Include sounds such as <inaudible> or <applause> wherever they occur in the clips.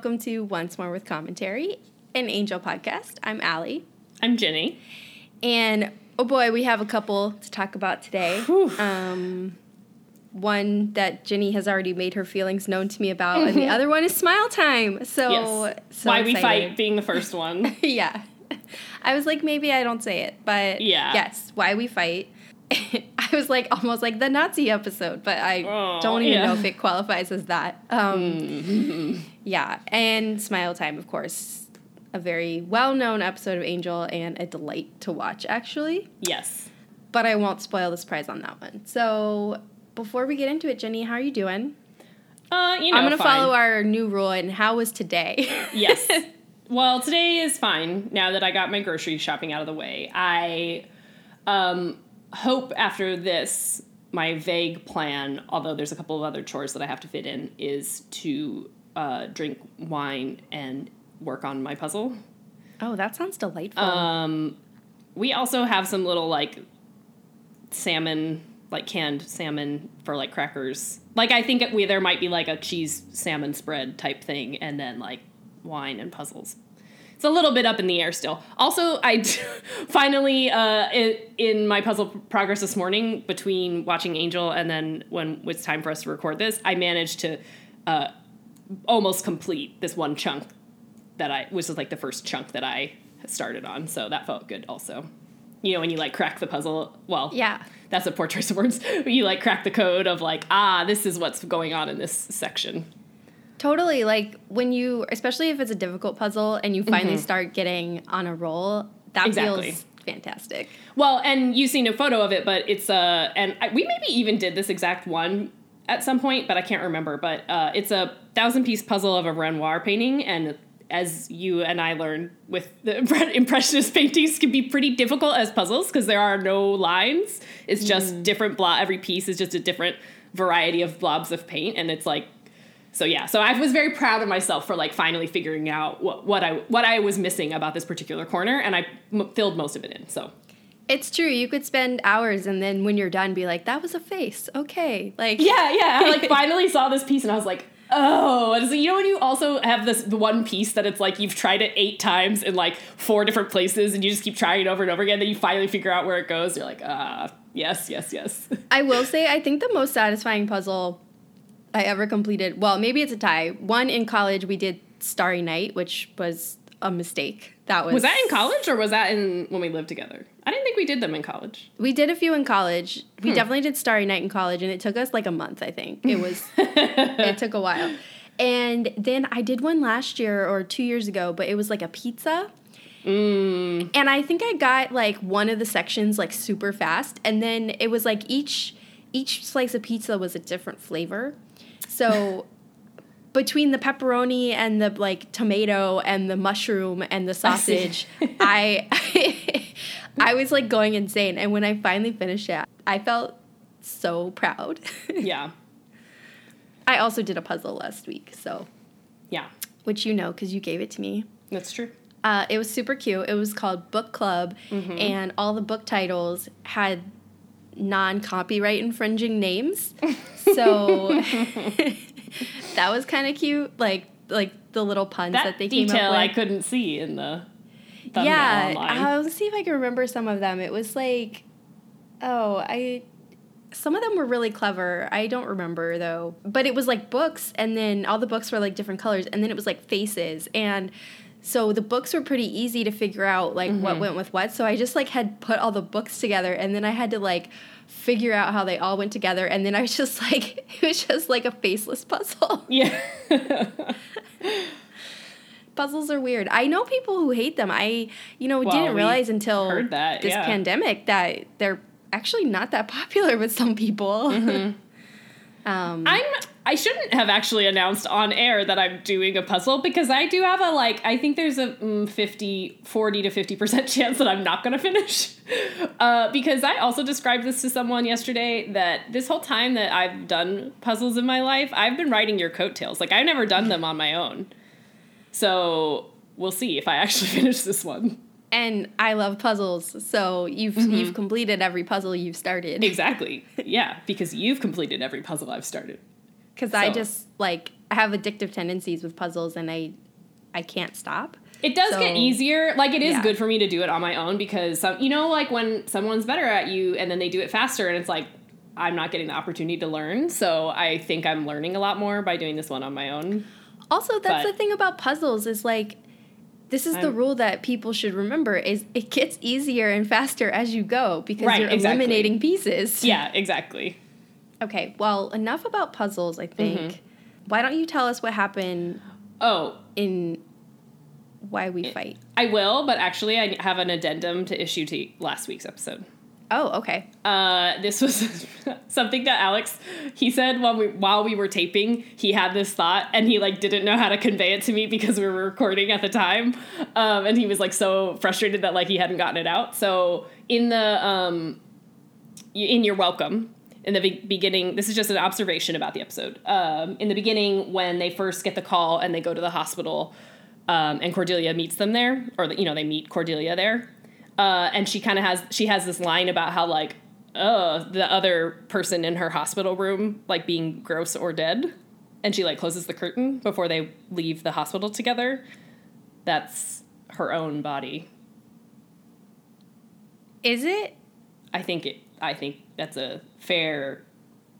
Welcome to Once More with Commentary, an Angel podcast. I'm Allie. I'm Jenny. And oh boy, we have a couple to talk about today. Um, one that Jenny has already made her feelings known to me about, and the other one is Smile Time. So, yes. so Why we fight being the first one. <laughs> yeah. I was like, maybe I don't say it, but Yeah. yes, why we fight. <laughs> I <laughs> was like almost like the Nazi episode, but I Oh, don't even yeah. know if it qualifies as that. Um, Mm-hmm. Yeah, and Smile Time, of course, a very well known episode of Angel and a delight to watch, actually. yes. But I won't spoil the surprise on that one. So before we get into it, Jenny, how are you doing? Uh, you know, I'm going to fine. follow our new rule, and how was today? <laughs> yes. Well, today is fine now that I got my grocery shopping out of the way. I um, hope after this, my vague plan, although there's a couple of other chores that I have to fit in, is to uh, drink wine and work on my puzzle. oh, that sounds delightful. Um, we also have some little like salmon, like canned salmon for like crackers. Like I think we there might be like a cheese salmon spread type thing, and then like wine and puzzles. It's a little bit up in the air still. Also, I <laughs> finally uh, in, in my puzzle progress this morning between watching Angel and then when it's time for us to record this, I managed to uh, almost complete this one chunk that I which was like the first chunk that I started on. So that felt good also. You know, when you like crack the puzzle, well, yeah. that's a poor <laughs> choice of words. You like crack the code of like, ah, this is what's going on in this section. Totally. Like when you, especially if it's a difficult puzzle and you finally Mm-hmm. start getting on a roll, that Exactly. feels fantastic. Well, and you've seen a photo of it, but it's uh, and I, we maybe even did this exact one at some point, but I can't remember. But uh, it's a thousand piece puzzle of a Renoir painting, and as you and I learned with the <laughs> impressionist paintings, can be pretty difficult as puzzles because there are no lines. It's just different blob. Every piece is just a different variety of blobs of paint, and it's like so yeah so i was very proud of myself for like finally figuring out what, what i what i was missing about this particular corner and i m- filled most of it in so It's true. You could spend hours and then when you're done, be like, that was a face. Okay. Like, yeah yeah i like <laughs> finally saw this piece and i was like oh and so you know when you also have this the one piece that it's like you've tried it eight times in like four different places and you just keep trying it over and over again then you finally figure out where it goes you're like ah yes yes yes I will say, I think the most satisfying puzzle I ever completed, well, maybe it's a tie. One in college, we did Starry Night, which was a mistake. That was. was that in college or was that in when we lived together i didn't think we did them in college We did a few in college. Hmm. We definitely did Starry Night in college, and it took us like a month, I think. It was, <laughs> it took a while. And then I did one last year or two years ago, but it was like a pizza. mm, And I think I got like one of the sections like super fast, and then it was like each each slice of pizza was a different flavor. So between the pepperoni and the like tomato and the mushroom and the I sausage, I <laughs> I was like going insane. And when I finally finished it, I felt so proud. <laughs> yeah I also did a puzzle last week, so yeah which you know because you gave it to me. that's true Uh, it was super cute. It was called Book Club, Mm-hmm. and all the book titles had non copyright infringing names. <laughs> So <laughs> that was kind of cute. Like like the little puns that, that they came detail up with. I couldn't see in the yeah, online. I'll see if I can remember some of them. It was like, oh, I. Some of them were really clever. I don't remember though. But it was like books, and then all the books were like different colors, and then it was like faces, and so the books were pretty easy to figure out like what Mm-hmm. went with what. So I just like had put all the books together, and then I had to like figure out how they all went together, and then I was just <laughs> like, it was just like a faceless puzzle. <laughs> yeah. Puzzles are weird. I know people who hate them. I, you know, Well, didn't realize until that, this yeah. pandemic that they're actually not that popular with some people. Mm-hmm. <laughs> um, I'm I shouldn't have actually announced on air that I'm doing a puzzle because I do have a like I think there's a mm, 50 40 to 50% <laughs> chance that I'm not going to finish. <laughs> Uh, because I also described this to someone yesterday that this whole time that I've done puzzles in my life, I've been writing your coattails. Like I've never done them on my own. So, we'll see if I actually <laughs> finish this one. and I love puzzles, so you've Mm-hmm. you've completed every puzzle you've started. Exactly. Yeah, because you've completed every puzzle I've started. Because I just like I have addictive tendencies with puzzles, and I I can't stop. It does So- get easier. Like it is Yeah. good for me to do it on my own because some, you know, like when someone's better at you and then they do it faster, and it's like I'm not getting the opportunity to learn. So I think I'm learning a lot more by doing this one on my own. Also, that's But- the thing about puzzles is like this is the I'm- rule that people should remember is it gets easier and faster as you go because Right, you're exactly. eliminating pieces. Yeah, exactly. Okay, well, enough about puzzles, I think. Mm-hmm. Why don't you tell us what happened Oh, in Why We Fight? I will, but actually, I have an addendum to issue to last week's episode. Oh, okay. Uh, this was <laughs> something that Alex he said while we while we were taping. He had this thought, and he like didn't know how to convey it to me because we were recording at the time, um, and he was like so frustrated that like he hadn't gotten it out. So in the um, in your welcome in the be- beginning, this is just an observation about the episode. Um, in the beginning, when they first get the call and they go to the hospital, um, and Cordelia meets them there, or you know they meet Cordelia there, uh, and she kind of has she has this line about how like uh the other person in her hospital room like being gross or dead, and she like closes the curtain before they leave the hospital together. That's her own body. Is it? I think it. I think that's a fair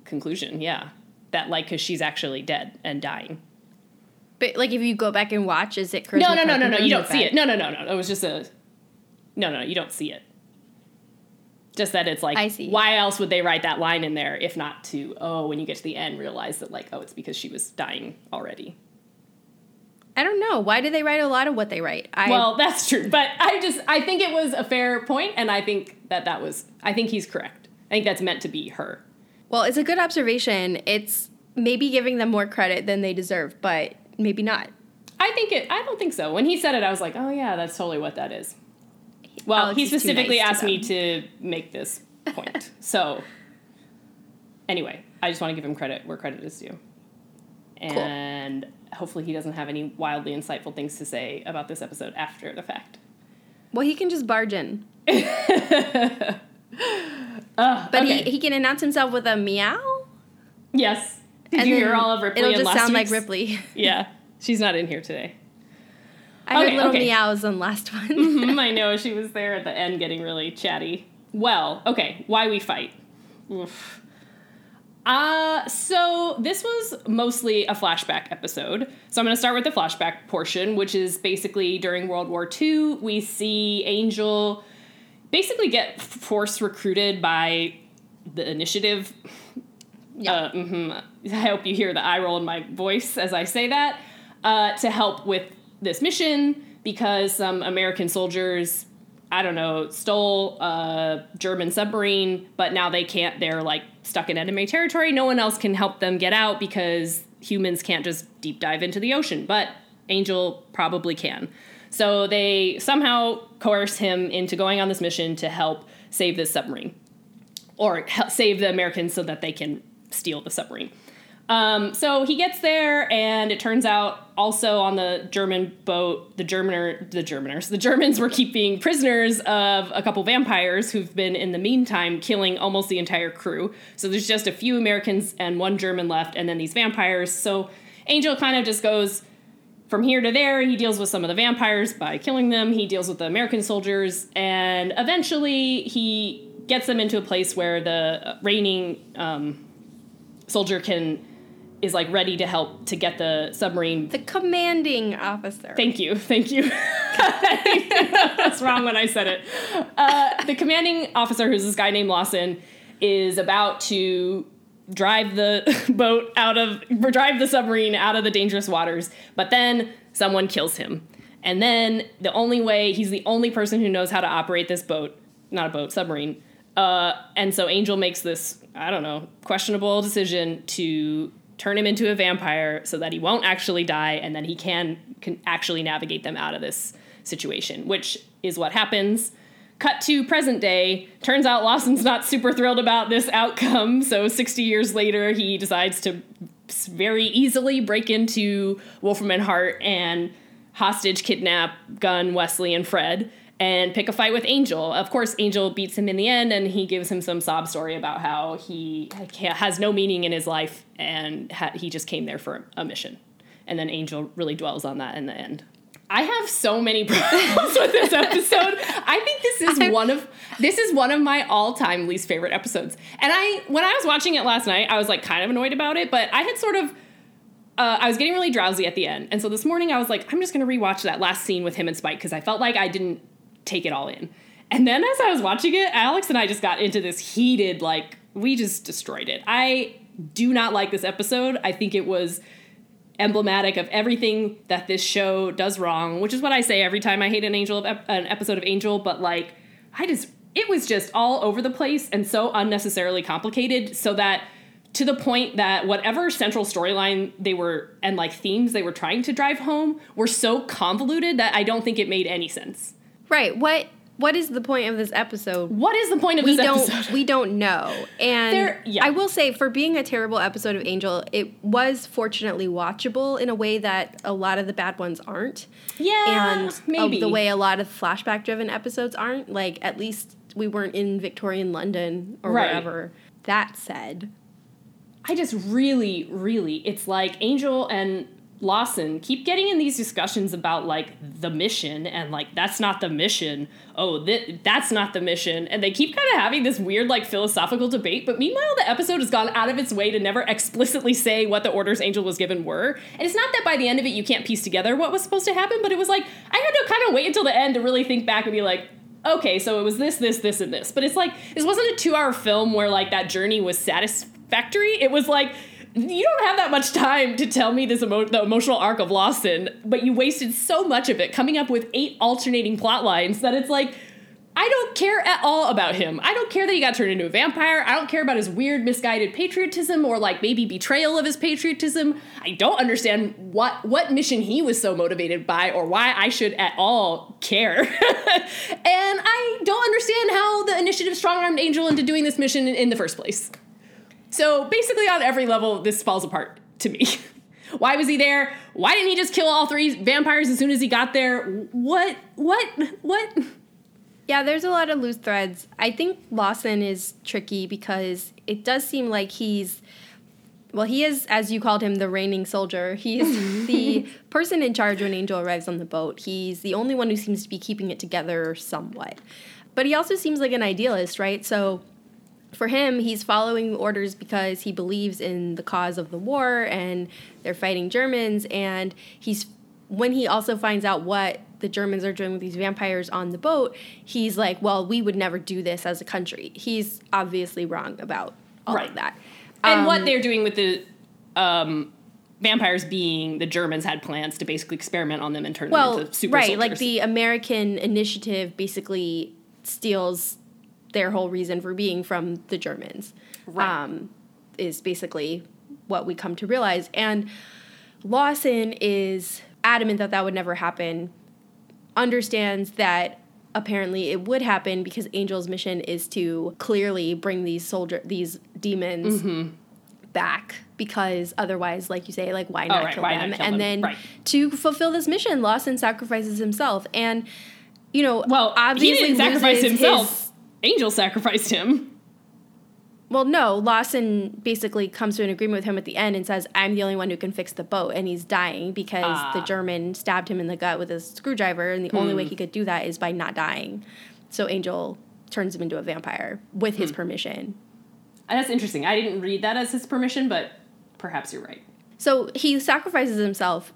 conclusion. Yeah, that like because she's actually dead and dying. But like if you go back and watch, is it No, no, no, no, no. You don't see it. No, no, no, no. It was just a. No, no, you don't see it. Just that it's like, I see. why else would they write that line in there if not to, oh, when you get to the end, realize that, like, oh, it's because she was dying already. I don't know. Why do they write a lot of what they write? I, Well, that's true. But I just, I think it was a fair point, and I think that that was, I think he's correct. I think that's meant to be her. well, it's a good observation. It's maybe giving them more credit than they deserve, but maybe not. I think it, I don't think so. When he said it, I was like, oh, yeah, that's totally what that is. Well, Alex he specifically nice to asked me to make this point. <laughs> so, anyway, I just want to give him credit where credit is due. And hopefully, he doesn't have any wildly insightful things to say about this episode after the fact. Well, he can just barge in. Uh, <laughs> But okay. he, he can announce himself with a meow. yes. Did and you hear all of Ripley It'll just sound week's? like Ripley. <laughs> Yeah, she's not in here today. I heard little okay. meows on last one. Mhm, <laughs> I know she was there at the end getting really chatty. Well, okay, why we fight. Oof. Uh, so this was mostly a flashback episode. So I'm going to start with the flashback portion, which is basically during World War II. We see Angel basically get force recruited by the initiative. Yeah. Uh, mhm. I hope you hear the eye roll in my voice as I say that. Uh, to help with this mission because some American soldiers, I don't know, stole a German submarine, but now they can't. They're like stuck in enemy territory. No one else can help them get out because humans can't just deep dive into the ocean. But Angel probably can. So they somehow coerce him into going on this mission to help save this submarine or save the Americans so that they can steal the submarine. Um, so he gets there, and it turns out also on the German boat, the Germaner, the Germaners, the Germans were keeping prisoners of a couple vampires who've been in the meantime killing almost the entire crew. So there's just a few Americans and one German left, and then these vampires. So Angel kind of just goes from here to there. He deals with some of the vampires by killing them. He deals with the American soldiers, and eventually he gets them into a place where the reigning um, soldier can is like ready to help to get the submarine. the commanding officer. Thank you, thank you. <laughs> That's wrong when I said it. Uh, the commanding officer, who's this guy named Lawson, is about to drive the <laughs> boat out of drive the submarine out of the dangerous waters, but then someone kills him. And then the only way he's the only person who knows how to operate this boat, not a boat, submarine. Uh, and so Angel makes this, I don't know, questionable decision to turn him into a vampire so that he won't actually die and then he can, can actually navigate them out of this situation, which is what happens. Cut to present day. Turns out Lawson's not super thrilled about this outcome. So 60 years later, he decides to very easily break into Wolfram and Hart and hostage kidnap Gunn, Wesley, and Fred. and pick a fight with Angel. Of course, Angel beats him in the end, and he gives him some sob story about how he has no meaning in his life and ha- he just came there for a mission. And then Angel really dwells on that in the end. I have so many <laughs> problems with this episode. I think this is one of this is one of my all-time least favorite episodes. And I when I was watching it last night, I was like kind of annoyed about it, but I had sort of uh, I was getting really drowsy at the end. And so this morning I was like, I'm just going to rewatch that last scene with him and Spike because I felt like I didn't take it all in. And then as I was watching it, Alex and I just got into this heated, like, we just destroyed it. I do not like this episode. I think it was emblematic of everything that this show does wrong, which is what I say every time I hate an Angel of an episode of Angel, but like I just it was just all over the place and so unnecessarily complicated so that to the point that whatever central storyline they were and like themes they were trying to drive home were so convoluted that I don't think it made any sense. Right. What what is the point of this episode? What is the point of this? we this don't, episode? We don't know. And There- yeah. I will say, for being a terrible episode of Angel, it was fortunately watchable in a way that a lot of the bad ones aren't. Yeah, and maybe. the way a lot of flashback driven episodes aren't. Like, at least we weren't in Victorian London or Right. wherever. That said, I just really, really, it's like Angel and Lawson keep getting in these discussions about like the mission and like that's not the mission. Oh, th- that's not the mission. And they keep kind of having this weird like philosophical debate. But meanwhile, the episode has gone out of its way to never explicitly say what the orders Angel was given were. And it's not that by the end of it you can't piece together what was supposed to happen, but it was like I had to kind of wait until the end to really think back and be like, okay, so it was this, this, this, and this. But it's like this wasn't a two-hour film where like that journey was satisfactory. It was like you don't have that much time to tell me this emo- the emotional arc of Lawson, but you wasted so much of it coming up with eight alternating plot lines that it's like I don't care at all about him. I don't care that he got turned into a vampire. I don't care about his weird misguided patriotism or like maybe betrayal of his patriotism. I don't understand what what mission he was so motivated by or why I should at all care. <laughs> and I don't understand how the initiative strong-armed Angel into doing this mission in, in the first place. So basically, on every level, this falls apart to me. <laughs> Why was he there? Why didn't he just kill all three vampires as soon as he got there? What? What? What? Yeah, there's a lot of loose threads. I think Lawson is tricky because it does seem like he's well, he is, as you called him, the reigning soldier. He's <laughs> the person in charge when Angel arrives on the boat. He's the only one who seems to be keeping it together somewhat. But he also seems like an idealist, right? So for him, he's following orders because he believes in the cause of the war and they're fighting Germans. And he's when he also finds out what the Germans are doing with these vampires on the boat, he's like, "Well, we would never do this as a country." He's obviously wrong about all Right. of that. And Um, what they're doing with the um, vampires being the Germans had plans to basically experiment on them and turn well, them into super right, soldiers. like the American initiative basically steals their whole reason for being from the Germans. Right. Um, is basically what we come to realize. And Lawson is adamant that that would never happen. Understands that apparently it would happen because Angel's mission is to clearly bring these soldier these demons Mm-hmm. back because otherwise like you say like why not Oh, right, kill why not them kill and them? then Right. to fulfill this mission Lawson sacrifices himself and you know well, obviously he didn't sacrifice himself. Angel sacrificed him. well no Lawson basically comes to an agreement with him at the end and says I'm the only one who can fix the boat and he's dying because Ah. the German stabbed him in the gut with a screwdriver and the only Hmm. way he could do that is by not dying so Angel turns him into a vampire with Hmm. his permission And That's interesting. I didn't read that as his permission, but perhaps you're right. So he sacrifices himself.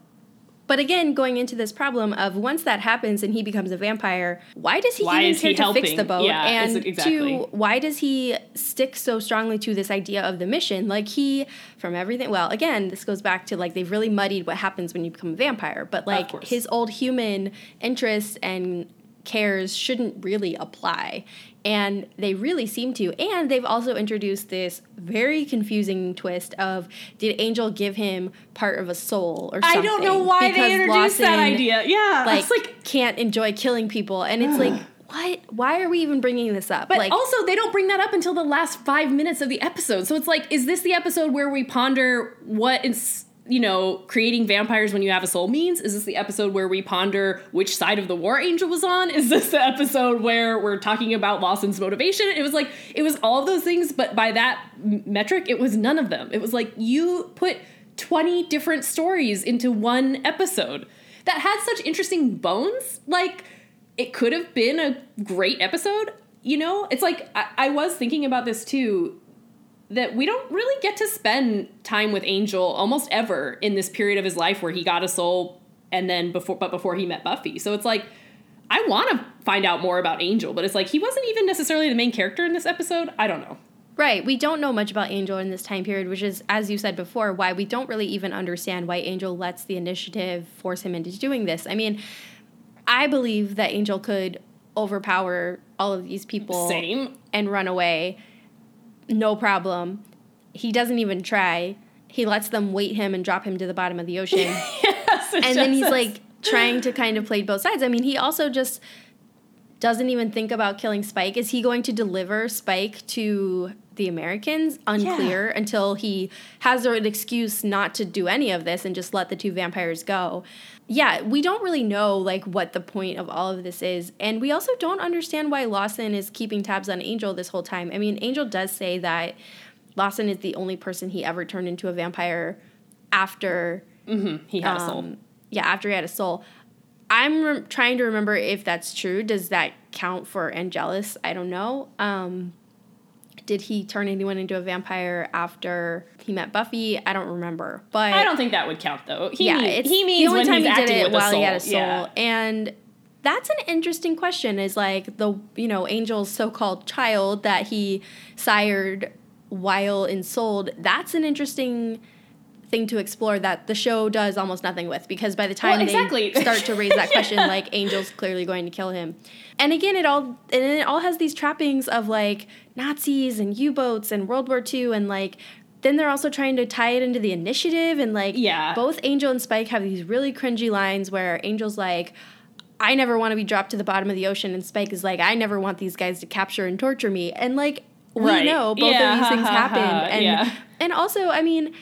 But again, going into this problem of once that happens and he becomes a vampire, why does he Why even care he to fix the boat? Yeah, and exactly. two, why does he stick so strongly to this idea of the mission? Like he, from everything, well, again, this goes back to like they've really muddied what happens when you become a vampire. But like his old human interests and cares shouldn't really apply. And they really seem to. And they've also introduced this very confusing twist of did Angel give him part of a soul or something? I don't know why Because they introduced that idea. Yeah, Like, like can't enjoy killing people. And it's like, <sighs> what? Why are we even bringing this up? But like, also, they don't bring that up until the last five minutes of the episode. So it's like, is this the episode where we ponder what is you know, creating vampires when you have a soul means? Is this the episode where we ponder which side of the war Angel was on? Is this the episode where we're talking about Lawson's motivation? It was like, it was all of those things, but by that metric, it was none of them. It was like, you put 20 different stories into one episode that had such interesting bones. Like, it could have been a great episode. You know, it's like, I, I was thinking about this too that we don't really get to spend time with Angel almost ever in this period of his life where he got a soul and then before but before he met Buffy. So it's like I want to find out more about Angel, but it's like he wasn't even necessarily the main character in this episode. I don't know. Right. We don't know much about Angel in this time period, which is, as you said before, why we don't really even understand why Angel lets the initiative force him into doing this. I mean, I believe that Angel could overpower all of these people Same. and run away no problem. He doesn't even try. He lets them weight him and drop him to the bottom of the ocean. <laughs> yes, and then he's like trying to kind of play both sides. I mean, he also just doesn't even think about killing Spike. Is he going to deliver Spike to the Americans? Unclear Yeah. until he has an excuse not to do any of this and just let the two vampires go. Yeah, we don't really know like what the point of all of this is. And we also don't understand why Lawson is keeping tabs on Angel this whole time. I mean, Angel does say that Lawson is the only person he ever turned into a vampire after he had a soul. um, yeah, after he had a soul. I'm re- trying to remember if that's true. Does that count for Angelus? I don't know. Um, did he turn anyone into a vampire after he met Buffy? I don't remember. But I don't think that would count though. He yeah, it's he means the only when time he did it while he had a soul. Yeah. And that's an interesting question. Is like the you know Angel's so-called child that he sired while ensouled. That's an interesting thing to explore that the show does almost nothing with because by the time Well, exactly. they <laughs> start to raise that question like angel's clearly going to kill him and again it all and it all has these trappings of like nazis and u-boats and world war ii and like then they're also trying to tie it into the initiative and like Yeah. both angel and spike have these really cringy lines where angel's like I never want to be dropped to the bottom of the ocean, and Spike is like, I never want these guys to capture and torture me. And like, we Right. know both Yeah, of these ha, things ha, <laughs> happen. ha, And yeah. and also, I mean,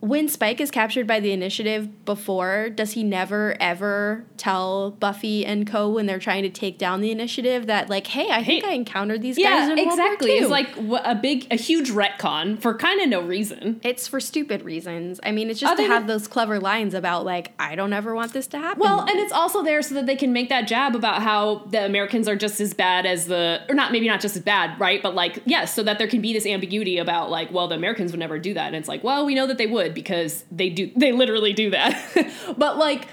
when Spike is captured by the initiative before, does he never ever tell Buffy and Co. when they're trying to take down the initiative that like, hey, I think Hey. I encountered these guys Yeah, in exactly. World War II. It's like a big, a huge retcon for kind of no reason. it's for stupid reasons. I mean, it's just Other to have than- those clever lines about like, I don't ever want this to happen. Well, and it's also there so that they can make that jab about how the Americans are just as bad as the, or not, maybe not just as bad, right? But like, yes, so that there can be this ambiguity about like, well, the Americans would never do that. And it's like, well, we know that they would because they do, they literally do that. <laughs> but like,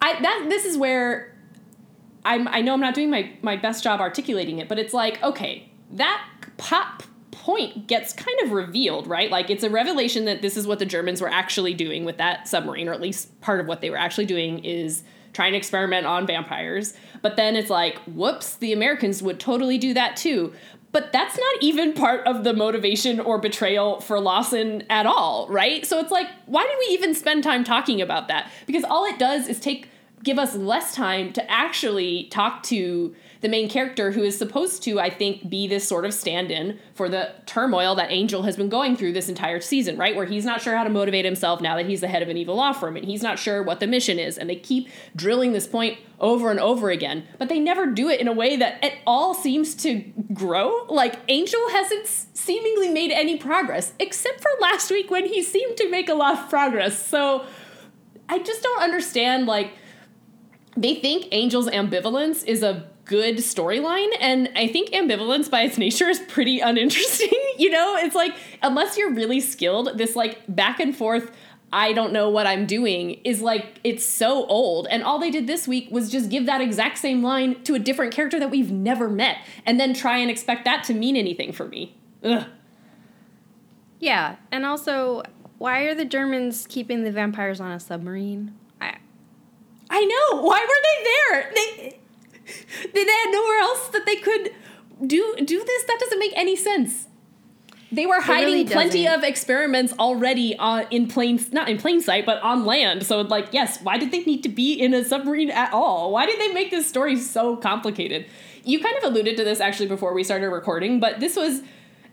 I, that, this is where I'm, I know I'm not doing my, my best job articulating it, but it's like, okay, that pop point gets kind of revealed, right? Like it's a revelation that this is what the Germans were actually doing with that submarine, or at least part of what they were actually doing is trying to experiment on vampires. But then it's like, whoops, the Americans would totally do that too. But that's not even part of the motivation or betrayal for Lawson at all, right? So it's like, why did we even spend time talking about that? Because all it does is take give us less time to actually talk to the main character who is supposed to, I think, be this sort of stand in for the turmoil that Angel has been going through this entire season, right? Where he's not sure how to motivate himself now that he's the head of an evil law firm and he's not sure what the mission is. And they keep drilling this point over and over again, but they never do it in a way that at all seems to grow. Like, Angel hasn't seemingly made any progress, except for last week when he seemed to make a lot of progress. So I just don't understand, like, they think Angel's ambivalence is a good storyline, and I think ambivalence by its nature is pretty uninteresting. <laughs> you know, it's like unless you're really skilled, this like back and forth. I don't know what I'm doing is like it's so old and all they did this week was just give that exact same line to a different character that we've never met and then try and expect that to mean anything for me. Ugh. yeah, and also, why are the Germans keeping the vampires on a submarine? I, I know. Why were they there? They <laughs> they had nowhere else that they could do do this. That doesn't make any sense. They were hiding really plenty of experiments already on in plain not in plain sight, but on land. So like, yes, why did they need to be in a submarine at all? Why did they make this story so complicated? You kind of alluded to this actually before we started recording, but this was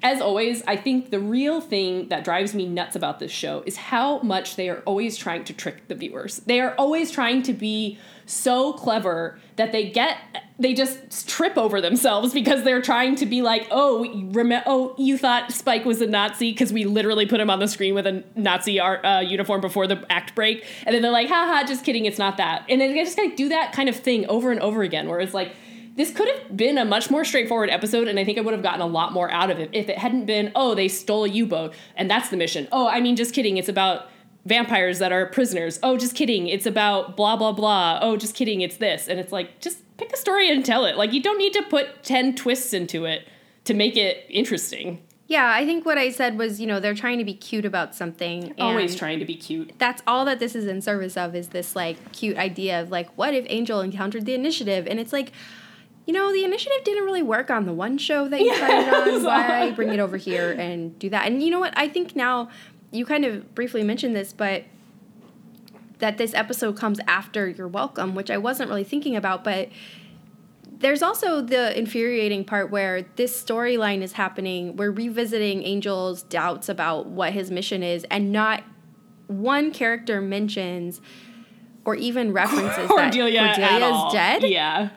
as always, I think the real thing that drives me nuts about this show is how much they are always trying to trick the viewers. They are always trying to be so clever that they get they just trip over themselves because they're trying to be like, oh, rem- oh, you thought Spike was a Nazi because we literally put him on the screen with a Nazi art, uh, uniform before the act break, and then they're like, haha, just kidding, it's not that, and then they just like do that kind of thing over and over again, where it's like this could have been a much more straightforward episode, and I think I would have gotten a lot more out of it if it hadn't been, oh, they stole a U boat, and that's the mission. Oh, I mean, just kidding. It's about vampires that are prisoners. Oh, just kidding. It's about blah, blah, blah. Oh, just kidding. It's this. And it's like, just pick a story and tell it. Like, you don't need to put 10 twists into it to make it interesting. Yeah, I think what I said was, you know, they're trying to be cute about something. Always trying to be cute. That's all that this is in service of is this like cute idea of like, what if Angel encountered the initiative? And it's like, you know, the initiative didn't really work on the one show that you <laughs> tried it on. Why bring it over here and do that? And you know what? I think now you kind of briefly mentioned this, but that this episode comes after You're Welcome, which I wasn't really thinking about, but there's also the infuriating part where this storyline is happening. We're revisiting Angel's doubts about what his mission is, and not one character mentions or even references <laughs> Cordelia that Cordelia is dead. Yeah.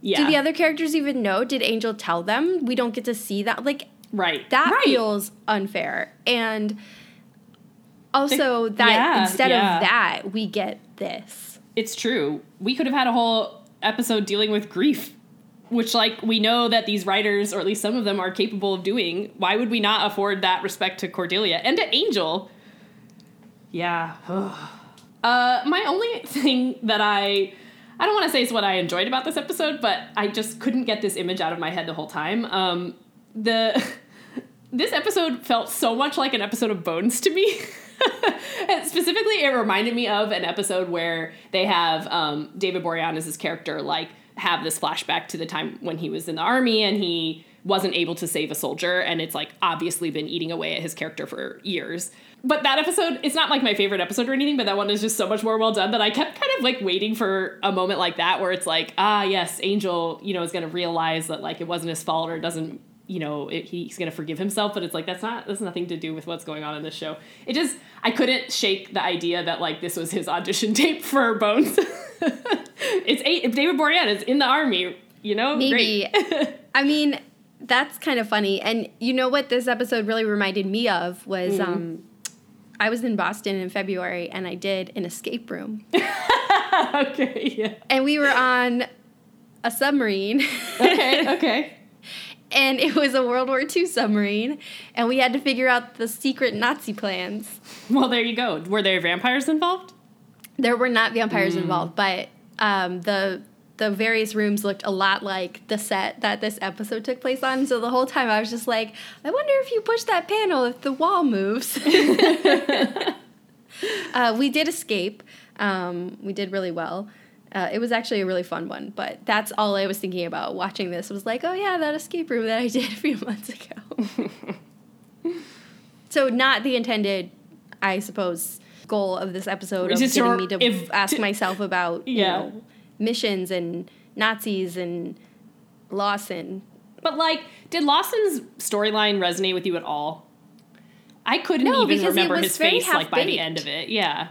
Yeah. Do the other characters even know? Did Angel tell them? We don't get to see that. Like, right. That right. feels unfair. And also, that yeah, instead yeah. of that, we get this. It's true. We could have had a whole episode dealing with grief, which, like, we know that these writers, or at least some of them, are capable of doing. Why would we not afford that respect to Cordelia and to Angel? Yeah. <sighs> uh, my only thing that I I don't want to say it's what I enjoyed about this episode, but I just couldn't get this image out of my head the whole time. Um, the <laughs> this episode felt so much like an episode of Bones to me. <laughs> specifically, it reminded me of an episode where they have um, David Boreanaz's character like have this flashback to the time when he was in the army and he wasn't able to save a soldier and it's like obviously been eating away at his character for years but that episode it's not like my favorite episode or anything but that one is just so much more well done that i kept kind of like waiting for a moment like that where it's like ah yes angel you know is going to realize that like it wasn't his fault or doesn't you know it, he's going to forgive himself but it's like that's not that's nothing to do with what's going on in this show. It just i couldn't shake the idea that like this was his audition <laughs> tape for bones. <laughs> It's eight david boreanaz is in the army you know? Maybe. <laughs> I mean that's kind of funny. And you know what this episode really reminded me of was mm-hmm. um I was in Boston in February and I did an escape room. <laughs> okay, yeah. And we were on a submarine. okay, <laughs> okay. and it was a World War II submarine, and we had to figure out the secret Nazi plans. Well, there you go. Were there vampires involved? There were not vampires mm. involved, but um, the the various rooms looked a lot like the set that this episode took place on. So the whole time I was just like, I wonder if you push that panel if the wall moves. <laughs> uh, we did escape. Um, we did really well. Uh, it was actually a really fun one, but that's all I was thinking about watching this was like, oh yeah, that escape room that I <laughs> did a few months ago. <laughs> so not the intended, I suppose, goal of this episode of getting me to if, ask to, myself about yeah. You know, missions and Nazis and Lawson. But like, did Lawson's storyline resonate with you at all? I couldn't no, even remember his face like by the end of it. Yeah.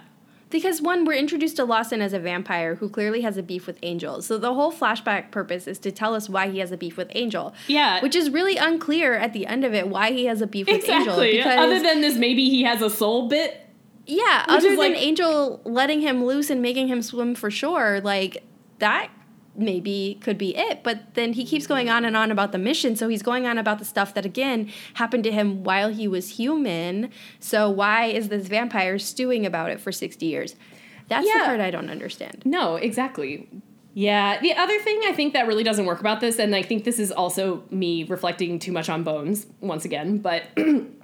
Because one, we're introduced to Lawson as a vampire who clearly has a beef with Angel. So the whole flashback purpose is to tell us why he has a beef with Angel. Yeah. Which is really unclear at the end of it why he has a beef with exactly. Angel. Because other than this, maybe he has a soul bit. Yeah, other than like, Angel letting him loose and making him swim for sure, like that maybe could be it. But then he keeps going on and on about the mission. So he's going on about the stuff that, again, happened to him while he was human. So why is this vampire stewing about it for 60 years? That's yeah. the part I don't understand. No, exactly. Yeah. The other thing I think that really doesn't work about this, and I think this is also me reflecting too much on Bones once again, but <clears throat>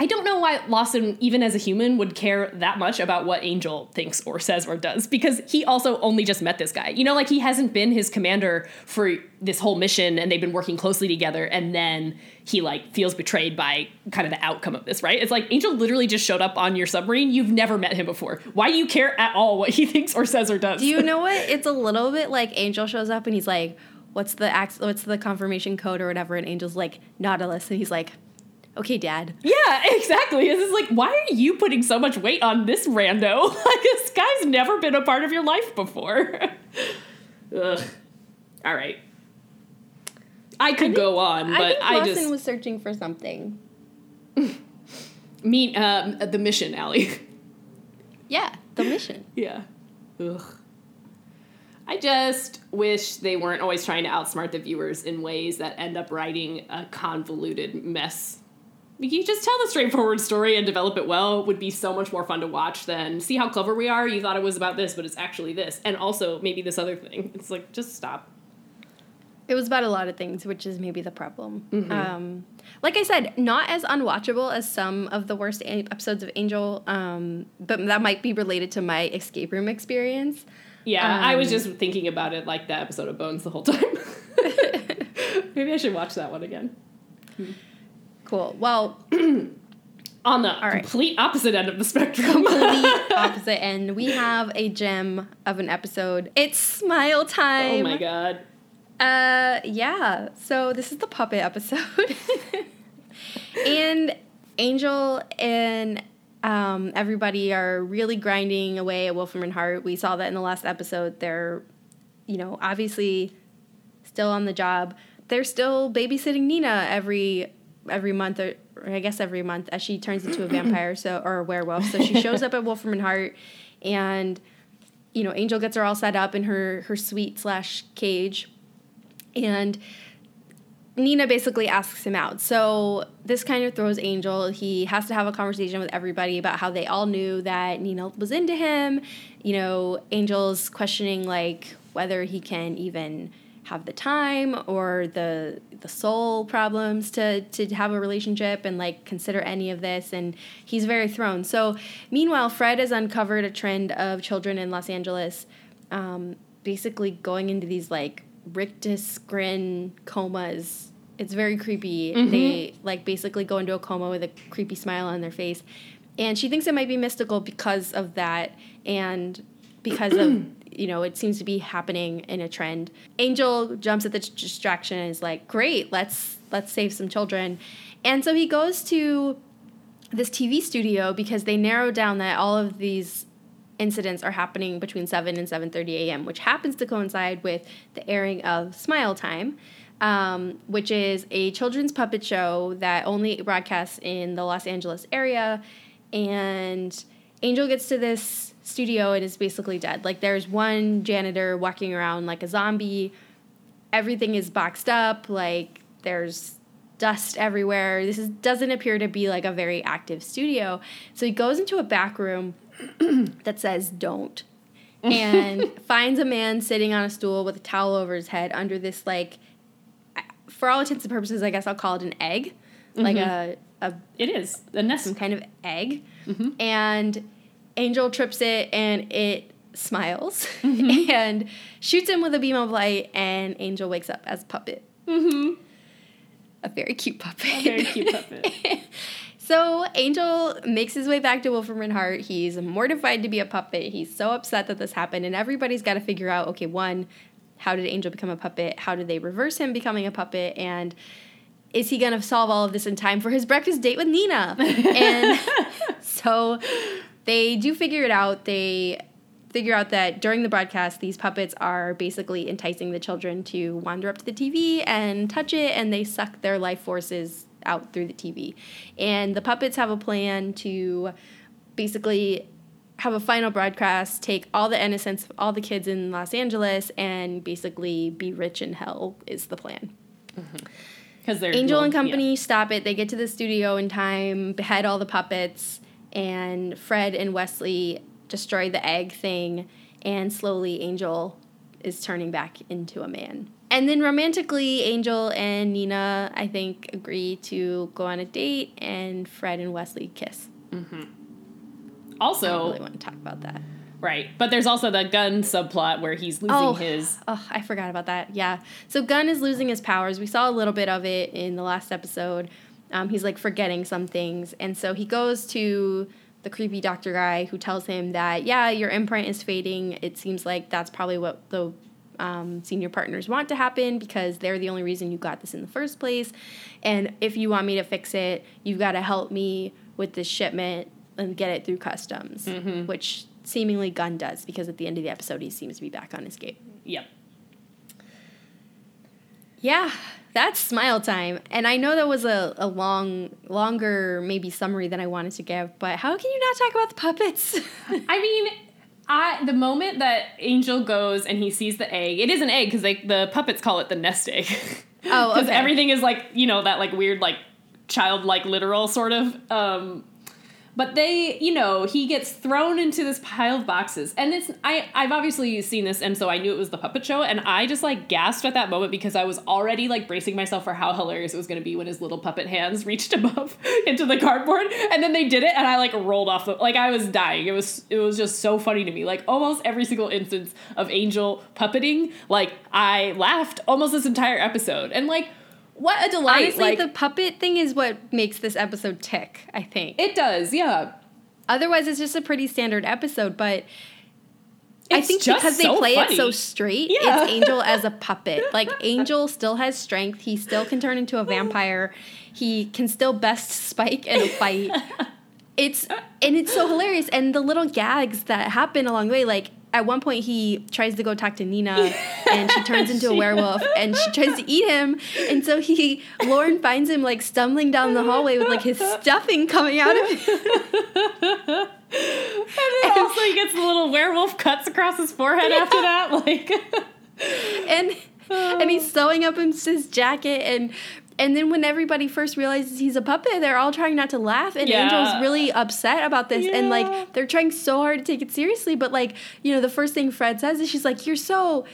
I don't know why Lawson, even as a human, would care that much about what Angel thinks or says or does because he also only just met this guy. You know, like he hasn't been his commander for this whole mission and they've been working closely together and then he like feels betrayed by kind of the outcome of this, right? It's like Angel literally just showed up on your submarine. You've never met him before. Why do you care at all what he <laughs> thinks or says or does? Do you <laughs> know what? It's a little bit like Angel shows up and he's like, what's the what's the confirmation code or whatever and Angel's like Nautilus and he's like Okay, Dad. Yeah, <laughs> exactly. This is like, why are you putting so much weight on this rando? <laughs> Like, this guy's never been a part of your life before. <laughs> Ugh. All right. I could go on, I but think I, just was searching for something. mean um, the mission, Allie. Yeah, the mission. yeah. Ugh. I just wish they weren't always trying to outsmart the viewers in ways that end up writing a convoluted mess. You just tell the straightforward story and develop it well would be so much more fun to watch than see how clever we are. You thought it was about this, but it's actually this. And also maybe this other thing. It's like, just stop. It was about a lot of things, which is maybe the problem. Mm-hmm. Um, like I said, not as unwatchable as some of the worst a- episodes of Angel, um, but that might be related to my escape room experience. Yeah, I was Um, just thinking about it like the episode of Bones the whole time. <laughs> <laughs> maybe I should watch that one again. Cool. Well, <clears throat> On the right. complete opposite end of the spectrum. complete <laughs> opposite end. We have a gem of an episode. It's smile time. oh my god. Uh, yeah. So this is the puppet episode, <laughs> and Angel and um, everybody are really grinding away at Wolfram and Hart. We saw that in the last episode. They're, you know, obviously still on the job. They're still babysitting Nina every every month, or, or I guess every month, as she turns into a vampire, so or a werewolf. So she shows up at Wolfram and Hart, and you know, Angel gets her all set up in her her suite slash cage, and Nina basically asks him out. So this kind of throws Angel. He has to have a conversation with everybody about how they all knew that Nina was into him. You know, Angel's questioning like whether he can even have the time or the the soul problems to to have a relationship and like consider any of this and he's very thrown. So meanwhile, Fred has uncovered a trend of children in Los Angeles um, basically going into these like rictus grin comas. It's very creepy. They like basically go into a coma with a creepy smile on their face. And she thinks it might be mystical because of that and because of <clears throat> you know, it seems to be happening in a trend. Angel jumps at the t- distraction and is like, "Great, let's let's save some children." And so he goes to this TV studio because they narrowed down that all of these incidents are happening between 7 and 7:30 a.m., which happens to coincide with the airing of Smile Time, um, which is a children's puppet show that only broadcasts in the Los Angeles area. And Angel gets to this studio and is basically dead. Like there's one janitor walking around like a zombie. Everything is boxed up. Like there's dust everywhere. This is, doesn't appear to be like a very active studio. So he goes into a back room <clears throat> that says "Don't," and <laughs> finds a man sitting on a stool with a towel over his head under this like, for all intents and purposes, I guess I'll call it an egg, like mm-hmm. a a It is a nest. some kind of egg, mm-hmm. and Angel trips it and it smiles <laughs> and shoots him with a beam of light, and Angel wakes up as a puppet. Mm-hmm. A very cute puppet. A Very cute puppet. <laughs> So Angel makes his way back to Wolfram and Hart. He's mortified to be a puppet. He's so upset that this happened, and everybody's got to figure out okay, one, how did Angel become a puppet? How did they reverse him becoming a puppet? And is he going to solve all of this in time for his breakfast date with Nina? <laughs> and so they do figure it out. They figure out that during the broadcast, these puppets are basically enticing the children to wander up to the TV and touch it, and they suck their life forces out through the TV. And the puppets have a plan to basically have a final broadcast, take all the innocence of all the kids in Los Angeles, and basically be rich in hell is the plan. Mm-hmm. Because they're Angel well, and yeah. company stop it. They get to the studio in time, behead all the puppets, and Fred and Wesley destroy the egg thing, and slowly Angel is turning back into a man. And then romantically, Angel and Nina, I think, agree to go on a date, and Fred and Wesley kiss. Mm-hmm. I Also, don't really want to talk about that. right, but there's also the Gunn subplot where he's losing Oh, his. oh, I forgot about that. Yeah. So Gunn is losing his powers. We saw a little bit of it in the last episode. Um, he's like forgetting some things. And so he goes to the creepy doctor guy who tells him that, yeah, your imprint is fading. It seems like that's probably what the um, senior partners want to happen because they're the only reason you got this in the first place. And if you want me to fix it, you've got to help me with this shipment and get it through customs, Mm-hmm. which seemingly Gunn does because at the end of the episode, he seems to be back on his gate. Yep. Yeah, that's smile time. And I know that was a, a long, longer maybe summary than I wanted to give, but how can you not talk about the puppets? <laughs> I mean, I the moment that Angel goes and he sees the egg, it is an egg because the puppets call it the nest egg. Oh, <laughs> because okay. everything is like you know that like weird like childlike literal sort of. Um, but they, you know, he gets thrown into this pile of boxes, and it's I I've obviously seen this, and so I knew it was the puppet show, and I just like gasped at that moment because I was already like bracing myself for how hilarious it was going to be when his little puppet hands <laughs> reached above <laughs> into the cardboard, and then they did it, and I like rolled off the like I was dying. It was it was just so funny to me. Like almost every single instance of Angel puppeting, like I laughed almost this entire episode, and like what a delight! Honestly, like the puppet thing is what makes this episode tick, I think. it does, yeah. Otherwise, it's just a pretty standard episode, but I think because they so play it so straight, Yeah. it's Angel <laughs> as a puppet. Like Angel still has strength. He still can turn into a vampire. He can still best Spike in a fight. <laughs> It's and it's so hilarious. And the little gags that happen along the way, like at one point he tries to go talk to Nina <laughs> and she turns into a werewolf and she tries to eat him. And so he Lorne finds him like stumbling down the hallway with like his stuffing coming out of him. And then also he gets the little werewolf cuts across his forehead after that. Like <laughs> and and he's sewing up his jacket and and then when everybody first realizes he's a puppet, they're all trying not to laugh, and Yeah. Angel's really upset about this, and like they're trying so hard to take it seriously, but like you know the first thing Fred says is she's like, "You're so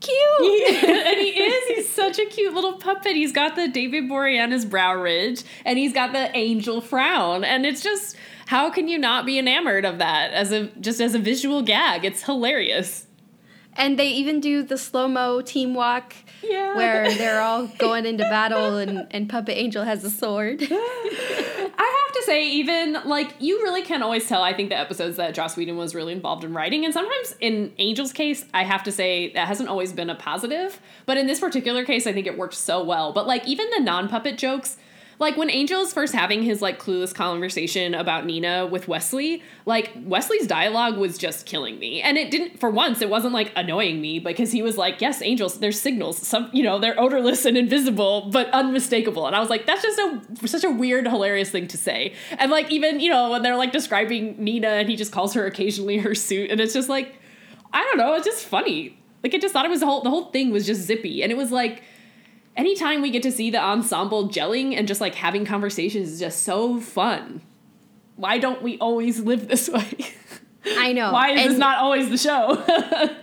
cute." <laughs> and he is. He's such a cute little puppet. He's got the David Boreanaz brow ridge and he's got the angel frown. And it's just how can you not be enamored of that as a just as a visual gag? It's hilarious. And they even do the slow mo team walk Yeah. where they're all going into battle, and and Puppet Angel has a sword. <laughs> I have to say, even like you really can't always tell. I think the episodes that Joss Whedon was really involved in writing, and sometimes in Angel's case, I have to say that hasn't always been a positive. But in this particular case, I think it worked so well. But like even the non puppet jokes. Like when Angel is first having his like clueless conversation about Nina with Wesley, like Wesley's dialogue was just killing me. And it didn't for once it wasn't like annoying me because he was like, "Yes, angels, there's signals. Some, you know, they're odorless and invisible, but unmistakable." And I was like, "That's just a such a weird hilarious thing to say." And like even, you know, when they're like describing Nina and he just calls her occasionally her suit and it's just like I don't know, it's just funny. Like I just thought it was the whole the whole thing was just zippy and it was like anytime we get to see the ensemble gelling and just like having conversations is just so fun. Why don't we always live this <laughs> way? I know. Why is and, this not always the show? <laughs>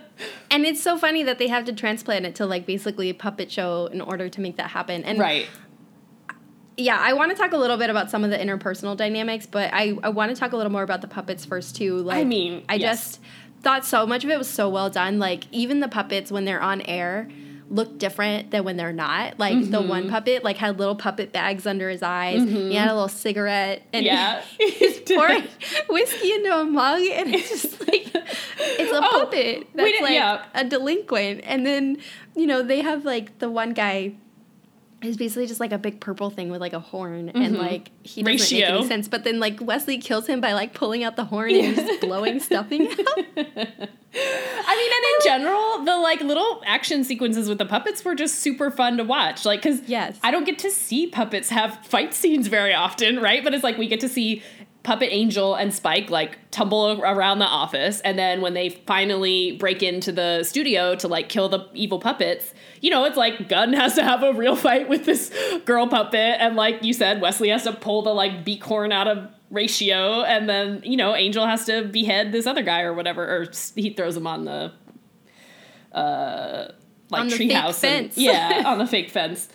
And it's so funny that they have to transplant it to like basically a puppet show in order to make that happen. And right. yeah, I want to talk a little bit about some of the interpersonal dynamics, but I, I want to talk a little more about the puppets first too. Like, I mean, I yes. just thought so much of it was so well done. Like, even the puppets when they're on air look different than when they're not. Like the Mm-hmm. one puppet like had little puppet bags under his eyes. He had a little cigarette and Yeah. <laughs> <laughs> he's pouring whiskey into a mug and it's just <laughs> like it's a Oh, puppet that's like yeah. a delinquent. And then, you know, they have like the one guy is basically just like a big purple thing with like a horn and mm-hmm. like he doesn't make any sense. But then like Wesley kills him by like pulling out the horn and just blowing stuffing <laughs> out. I mean, and in general, the like little action sequences with the puppets were just super fun to watch. Like, cause Yes. I don't get to see puppets have fight scenes very often, right? But it's like we get to see Puppet Angel and Spike like tumble around the office, and then when they finally break into the studio to like kill the evil puppets, you know, it's like Gunn has to have a real fight with this girl puppet, and like you said, Wesley has to pull the like beak horn out of ratio and then you know angel has to behead this other guy or whatever or he throws him on the uh like treehouse and- fence. yeah <laughs> on the fake fence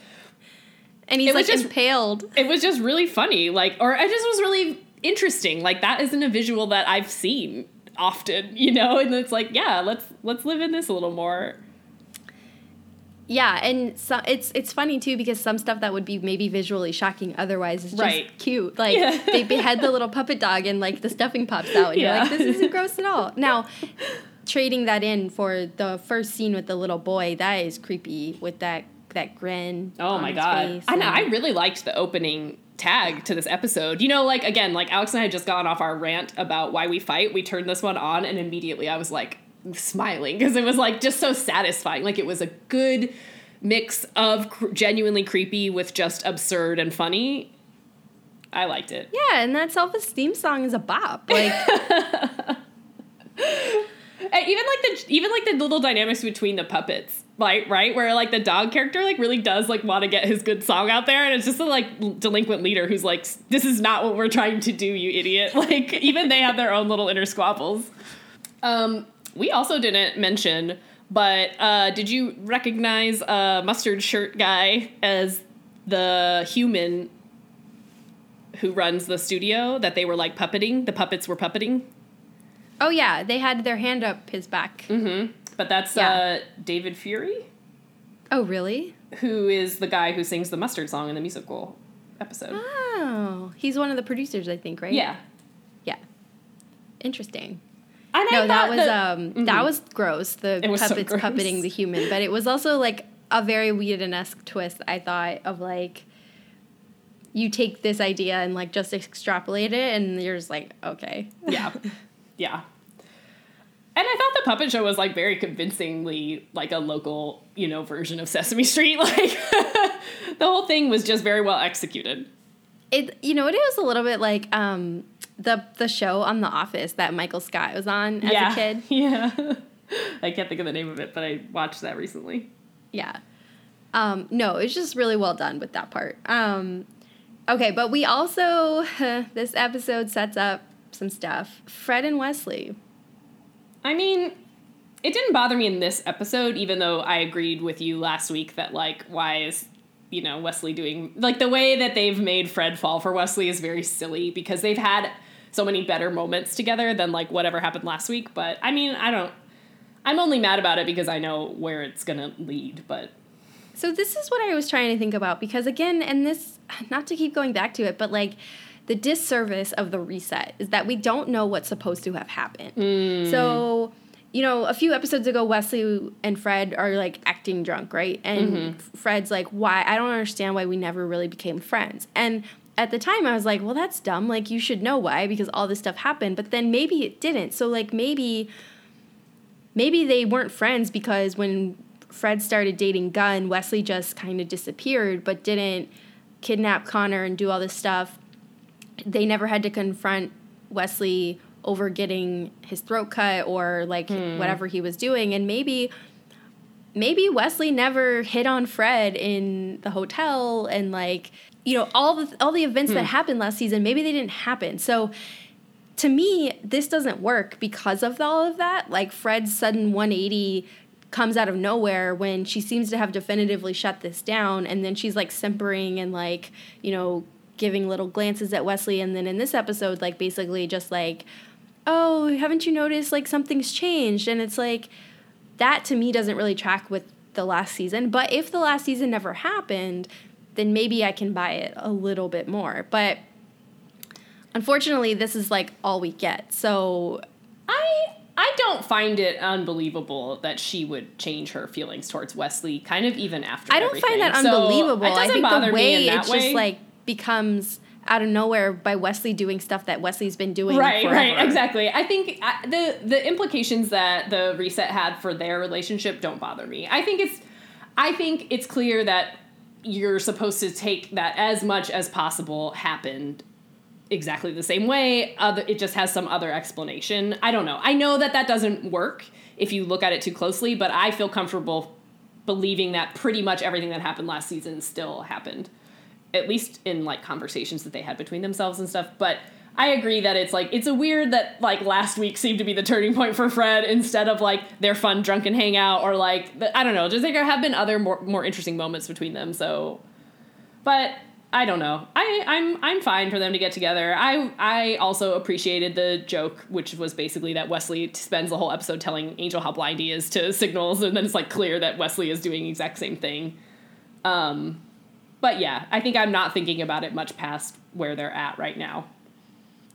And he's It was just- impaled. it was just really funny like or I just was really interesting like that isn't a visual that i've seen often <laughs> you know and it's like yeah let's let's live in this a little more Yeah, and so it's it's funny too because some stuff that would be maybe visually shocking otherwise is just Right. cute. Like Yeah. <laughs> they behead the little puppet dog and like the stuffing pops out and Yeah. you're like, this isn't <laughs> gross at all. Now, trading that in for the first scene with the little boy, that is creepy with that that grin. Oh my god. I know. I really liked the opening tag to this episode. You know, like again, like Alex and I had just gone off our rant about why we fight. We turned this one on and immediately I was like smiling because it was like just so satisfying. Like it was a good mix of cr- genuinely creepy with just absurd and funny. I liked it. Yeah, and that self esteem song is a bop. <laughs> Like even like the even like the little dynamics between the puppets like right? Where like the dog character like really does like want to get his good song out there and it's just a like delinquent leader who's like this is not what we're trying to do you idiot. <laughs> Like even they have their own little inner squabbles. Um we also didn't mention but uh did you recognize uh mustard shirt guy as the human who runs the studio that they were like puppeting? The puppets were puppeting? Oh yeah, they had their hand up his back. Mm-hmm. But that's Yeah. uh, David Fury, Oh really? who is the guy who sings the mustard song in the musical episode. Oh, he's one of the producers, I think, right? Yeah. Yeah. Interesting. And I No, that was um that was gross. The was so puppets gross. puppeting the human, but it was also like a very Whedon-esque twist. I thought of like you take this idea and like just extrapolate it, and you're just like, okay, yeah. <laughs> Yeah. And I thought the puppet show was like very convincingly like a local, you know, version of Sesame Street. <laughs> Like the whole thing was just very well executed. it you know it was a little bit like um the the show on The Office that Michael Scott was on as yeah. a kid. <laughs> Yeah. I can't think of the name of it, but I watched that recently. Yeah. Um, no, it's just really well done with that part. Um, okay, but we also, <laughs> this episode sets up some stuff. Fred and Wesley. I mean, it didn't bother me in this episode, even though I agreed with you last week that, like, why is, you know, Wesley doing. Like, the way that they've made Fred fall for Wesley is very silly because they've had so many better moments together than, like, whatever happened last week. But, I mean, I don't. I'm only mad about it because I know where it's gonna lead, but. So this is what I was trying to think about because again, and this, not to keep going back to it, but like the disservice of the reset is that we don't know what's supposed to have happened. Mm. So, you know, a few episodes ago, Wesley and Fred are like acting drunk, right? And mm-hmm. Fred's like, why? I don't understand why we never really became friends. And at the time, I was like, well, that's dumb. Like, you should know why because all this stuff happened. But then maybe it didn't. So, like, maybe maybe they weren't friends because when Fred started dating Gunn, Wesley just kind of disappeared, but didn't kidnap Connor and do all this stuff. They never had to confront Wesley over getting his throat cut or like hmm. whatever he was doing. And maybe maybe Wesley never hit on Fred in the hotel and like you know all the all the events that hmm. happened last season maybe they didn't happen. So to me, this doesn't work because of all of that. Like Fred's sudden 180 comes out of nowhere when she seems to have definitively shut this down, and then she's like simpering and like, you know, giving little glances at Wesley. And then in this episode, like basically just like, oh, haven't you noticed like something's changed? And it's like, that to me doesn't really track with the last season. But if the last season never happened, then maybe I can buy it a little bit more. But unfortunately, this is like all we get. So I I don't find it unbelievable that she would change her feelings towards Wesley, kind of even after. I don't find that everything. So, unbelievable. it I doesn't think bother the me in that it's way. just like becomes out of nowhere by Wesley doing stuff that Wesley's been doing right, forever. right, exactly. I think uh, the the implications that the reset had for their relationship don't bother me. I think it's I think it's clear that you're supposed to take that as much as possible happened exactly the same way. Other, it just has some other explanation. I don't know. I know that that doesn't work if you look at it too closely, but I feel comfortable believing that pretty much everything that happened last season still happened, at least in like conversations that they had between themselves and stuff. But I agree that it's like it's a weird that like last week seemed to be the turning point for Fred instead of like their fun drunken hangout or like I don't know. Just like there have been other more more interesting moments between them. So, but I don't know. I I'm I'm fine for them to get together. I I also appreciated the joke, which was basically that Wesley spends the whole episode telling Angel how blind he is to signals, and then it's like clear that Wesley is doing exact same thing. Um, but yeah, I think I'm not thinking about it much past where they're at right now.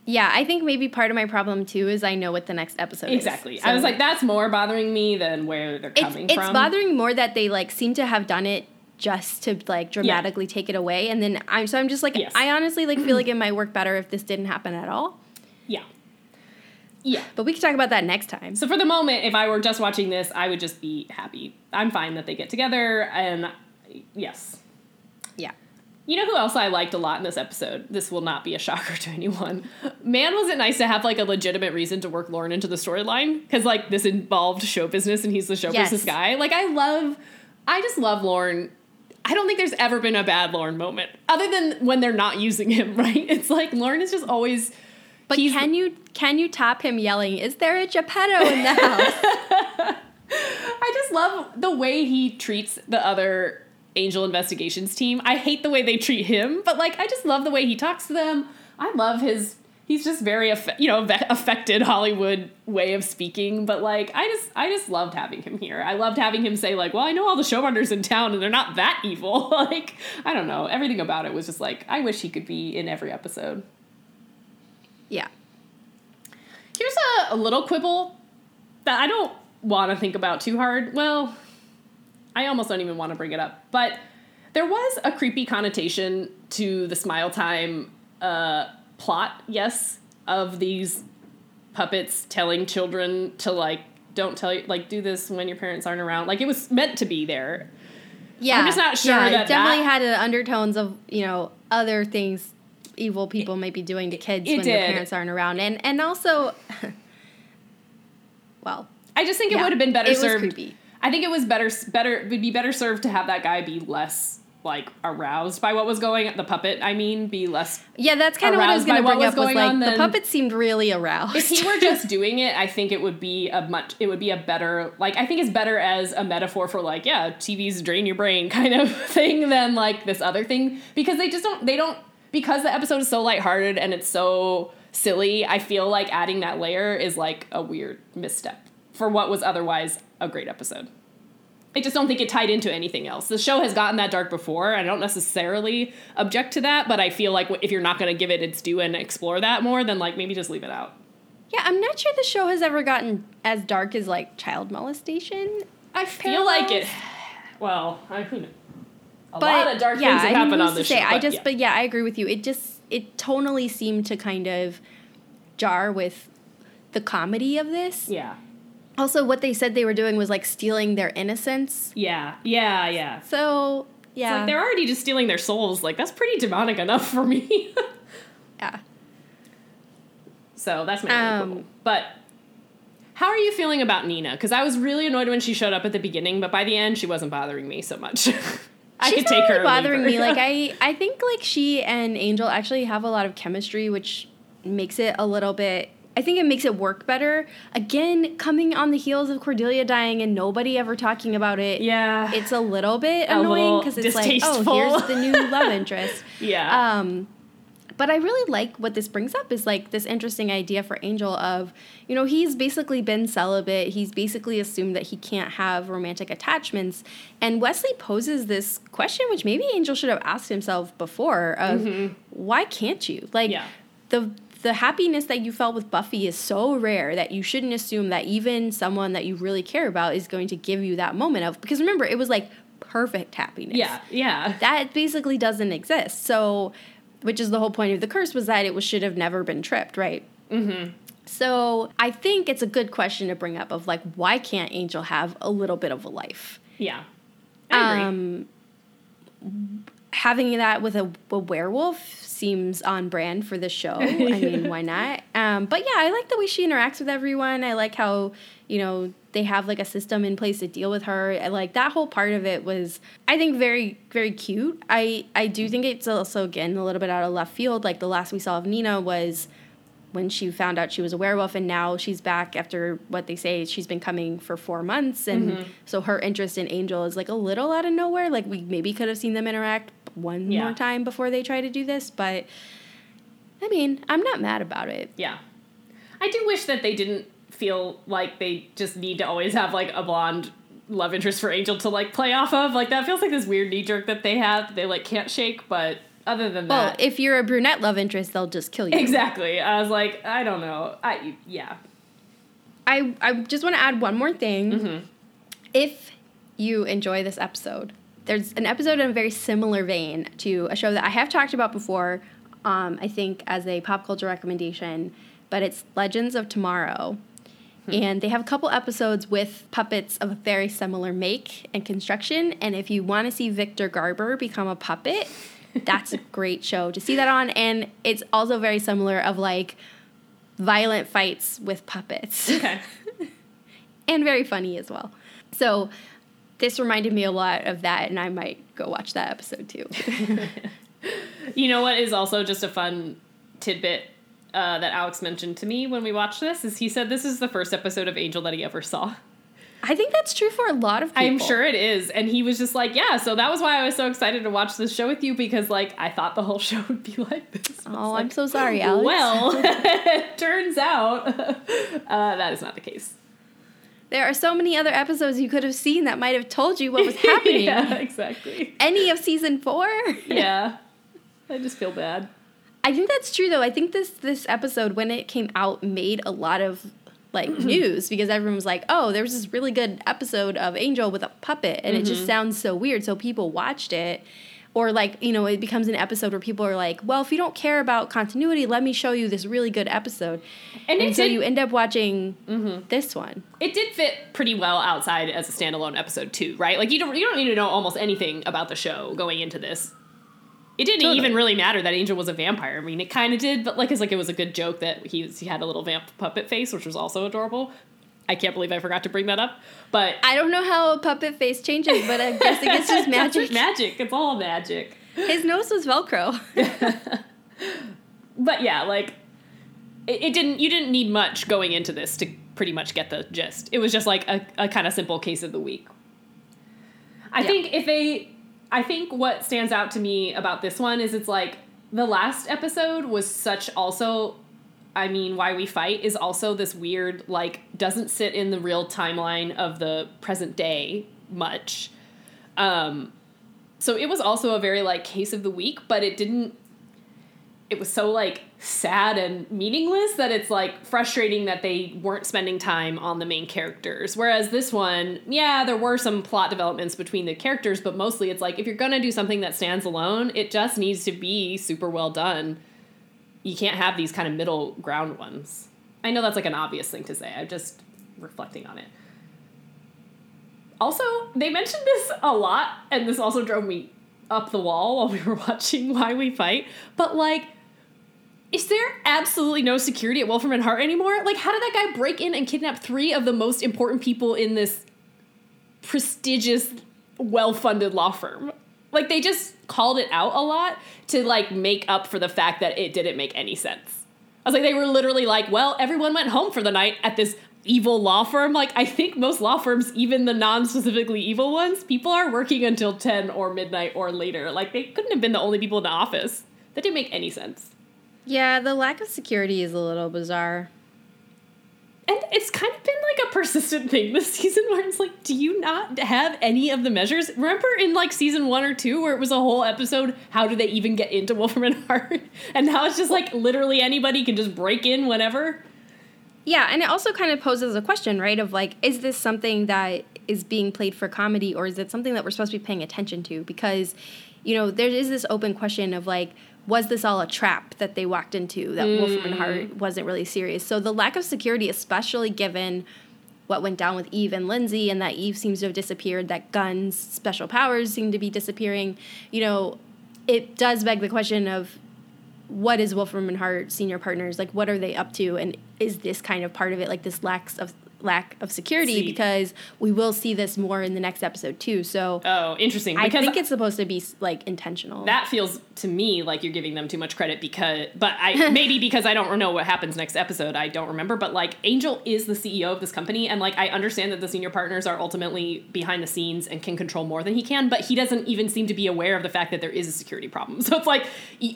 Yeah, I think maybe part of my problem too is I know what the next episode is. Exactly. is. I was like, that's more bothering me than where they're coming it's from. It's bothering more that they like seem to have done it just to like dramatically take it away and then I'm so I'm just like Yes. I honestly like feel like it might work better if this didn't happen at all. Yeah. Yeah. But we can talk about that next time. So for the moment, if I were just watching this, I would just be happy. I'm fine that they get together, and yes. You know who else I liked a lot in this episode? This will not be a shocker to anyone. Man, was it nice to have like a legitimate reason to work Lorne into the storyline? Because like this involved show business, and he's the show Yes. business guy. Like I love, I just love Lorne. I don't think there's ever been a bad Lorne moment, other than when they're not using him. <laughs> Right? It's like Lorne is just always. But can you can you top him yelling, "Is there a Geppetto in the <laughs> house?" I just love the way he treats the other angel investigations team. I hate the way they treat him, but like I just love the way he talks to them. I love his he's just very you know affected Hollywood way of speaking, but like I just I just loved having him here. I loved having him say like, "Well, I know all the showrunners in town and they're not that evil." <laughs> like, I don't know. Everything about it was just like I wish he could be in every episode. yeah. Here's a, a little quibble that I don't want to think about too hard. Well, I almost don't even want to bring it up, but there was a creepy connotation to the Smile Time uh, plot, yes, of these puppets telling children to like don't tell you like do this when your parents aren't around. Like it was meant to be there. Yeah. I'm just not sure yeah, that it definitely that- had uh, undertones of, you know, other things evil people might be doing to kids it when their parents aren't around. And and also <laughs> well, I just think it Yeah, would have been better it was served. I think it was better better would be better served to have that guy be less like aroused by what was going on. the puppet I mean be less yeah, that's kind of what I was Aroused by going to what bring was up was like the puppet seemed really aroused. if he were <laughs> just doing it I think it would be a much it would be a better like I think it's better as a metaphor for like yeah TV's drain your brain <laughs> kind of thing than like this other thing because they just don't they don't because the episode is so lighthearted and it's so silly I feel like adding that layer is like a weird misstep for what was otherwise a great episode. I just don't think it tied into anything else. The show has gotten that dark before. I don't necessarily object to that, but I feel like if you're not going to give it its due and explore that more, then like maybe just leave it out. yeah, I'm not sure the show has ever gotten as dark as like child molestation. I feel like it. Well, I who knows. A But lot of dark yeah, things have I mean, happened who's on this say? show. I just yeah. but yeah, I agree with you. It just it tonally seemed to kind of jar with the comedy of this. yeah, Also, what they said they were doing was like stealing their innocence. yeah, yeah, yeah. So It's yeah, like they're already just stealing their souls. Like that's pretty demonic enough for me. <laughs> yeah. So that's my Um. But how are you feeling about Nina? Because I was really annoyed when she showed up at the beginning, but by the end, she wasn't bothering me so much. <laughs> I could take her. really leave bothering her. me. Like <laughs> I, I think like she and Angel actually have a lot of chemistry, which makes it a little bit. I think it makes it work better. Again, coming on the heels of Cordelia dying and nobody ever talking about it. yeah, It's a little bit A annoying because it's like, oh, here's the new love <laughs> interest. yeah, Um, but I really like what this brings up is like this interesting idea for Angel of, you know, he's basically been celibate. He's basically assumed that he can't have romantic attachments. And Wesley poses this question, which maybe Angel should have asked himself before of why can't you? Like Yeah. the the happiness that you felt with Buffy is so rare that you shouldn't assume that even someone that you really care about is going to give you that moment of because remember it was like perfect happiness yeah, yeah. that basically doesn't exist. So, which is the whole point of the curse was that it was, should have never been tripped, right? Mm-hmm. So I think it's a good question to bring up of like why can't Angel have a little bit of a life? Yeah. I agree. Um, having that with a, a werewolf seems on brand for the show. <laughs> I mean, why not? Um, but yeah, I like the way she interacts with everyone. I like how you know they have like a system in place to deal with her. I like that whole part of it was I think very very cute. I I do think it's also again a little bit out of left field. Like the last we saw of Nina was when she found out she was a werewolf and now she's back after what they say she's been coming for four months and Mm-hmm. so her interest in angel is like a little out of nowhere like we maybe could have seen them interact one Yeah. more time before they try to do this but i mean i'm not mad about it Yeah. I do wish that they didn't feel like they just need to always have like a blonde love interest for Angel to like play off of. Like that feels like this weird knee jerk that they have that they like can't shake, but other than Well, that, well, if you're a brunette love interest, they'll just kill you. exactly. I was like, I don't know. I yeah. I, I just want to add one more thing. Mm-hmm. If you enjoy this episode, there's an episode in a very similar vein to a show that I have talked about before, um, I think as a pop culture recommendation, but it's Legends of Tomorrow. And they have a couple episodes with puppets of a very similar make and construction. And if you want to see Victor Garber become a puppet, that's a great show to see that on. And it's also very similar of like violent fights with puppets Okay. <laughs> and very funny as well. So this reminded me a lot of that, and I might go watch that episode too. <laughs> You know what is also just a fun tidbit uh, that Alex mentioned to me when we watched this is he said this is the first episode of Angel that he ever saw. I think that's true for a lot of people. I'm sure it is, and he was just like, yeah. So that was why I was so excited to watch this show with you because like I thought the whole <laughs> show would be like this. Oh, like, I'm so sorry, Alex. Well, <laughs> <laughs> turns out uh, that is not the case. there are so many other episodes you could have seen that might have told you what was happening. yeah, exactly. Any of season four. Yeah, I just feel bad. I think that's true though. I think this this episode when it came out made a lot of like mm-hmm. news because everyone was like, "Oh, there was this really good episode of Angel with a puppet," and it just mm-hmm. sounds so weird. So people watched it, or like you know, it becomes an episode where people are like, "Well, if you don't care about continuity, let me show you this really good episode," And, and so did, you end up watching mm-hmm. this one. it did fit pretty well outside as a standalone episode too, right? Like you don't you don't need to know almost anything about the show going into this. It didn't Totally. even really matter that Angel was a vampire. I mean, it kind of did, but like it's like it was a good joke that he was, he had a little vamp puppet face, which was also adorable. I can't believe I forgot to bring that up, but I don't know how a puppet face changes, but I guess <laughs> it's just magic. magic. It's all magic. His nose was Velcro. <laughs> But yeah, like it, it didn't. You didn't need much going into this to pretty much get the gist. It was just like a, a kind of simple case of the week. I Yeah. think if they, I think what stands out to me about this one is it's like the last episode was such also. I mean, why we fight is also this weird, like, doesn't sit in the real timeline of the present day much. Um, so it was also a very like case of the week, but it didn't it was so like sad and meaningless that it's like frustrating that they weren't spending time on the main characters. Whereas this one, yeah, there were some plot developments between the characters, but mostly it's like if you're gonna do something that stands alone, it just needs to be super well done. You can't have these kind of middle ground ones. I know that's like an obvious thing to say. I'm just reflecting on it. Also, they mentioned this a lot, and this also drove me up the wall while we were <laughs> watching Why We Fight. But like, is there absolutely no security at Wolfram and Hart anymore? Like, how did that guy break in and kidnap three of the most important people in this prestigious, well-funded law firm? Like, they just called it out a lot to like make up for the fact that it didn't make any sense. I was like, they were literally like, well, everyone went home for the night at this evil law firm. Like, I think most law firms, even the non specifically evil ones, people are working until 10 or midnight or later. Like, they couldn't have been the only people in the office. That didn't make any sense. Yeah, the lack of security is a little bizarre. And it's kind of been like a persistent thing this <laughs> season where it's like, do you not have any of the measures? Remember in like season one or two where it was a whole episode, how do they even get into <laughs> Wolfram Hart? And now it's just like literally anybody can just break in whenever. Yeah, and it also kind of poses a question, right? Of like, is this something that is being played for comedy or is it something that we're supposed to be paying attention to? Because, you know, there is this open question of like, was this all a trap that they walked into that Wolfram and Hart mm. wasn't really serious? So the lack of security, especially given what went down with Eve and Lindsey, and that Eve seems to have disappeared, that Gunn's special powers seem to be disappearing, you know, it does beg the question of what is Wolfram and Hart senior partners like? What are they up to? And is this kind of part of it, like this lack of lack of security? See. Because we will see this more in the next episode too. So Oh, interesting. I think it's supposed to be like intentional. that feels to me like you're giving them too much credit because but i <laughs> maybe because i don't know what happens next episode i don't remember but like angel is the ceo of this company and like i understand that the senior partners are ultimately behind the scenes and can control more than he can but he doesn't even seem to be aware of the fact that there is a security problem <laughs> so it's like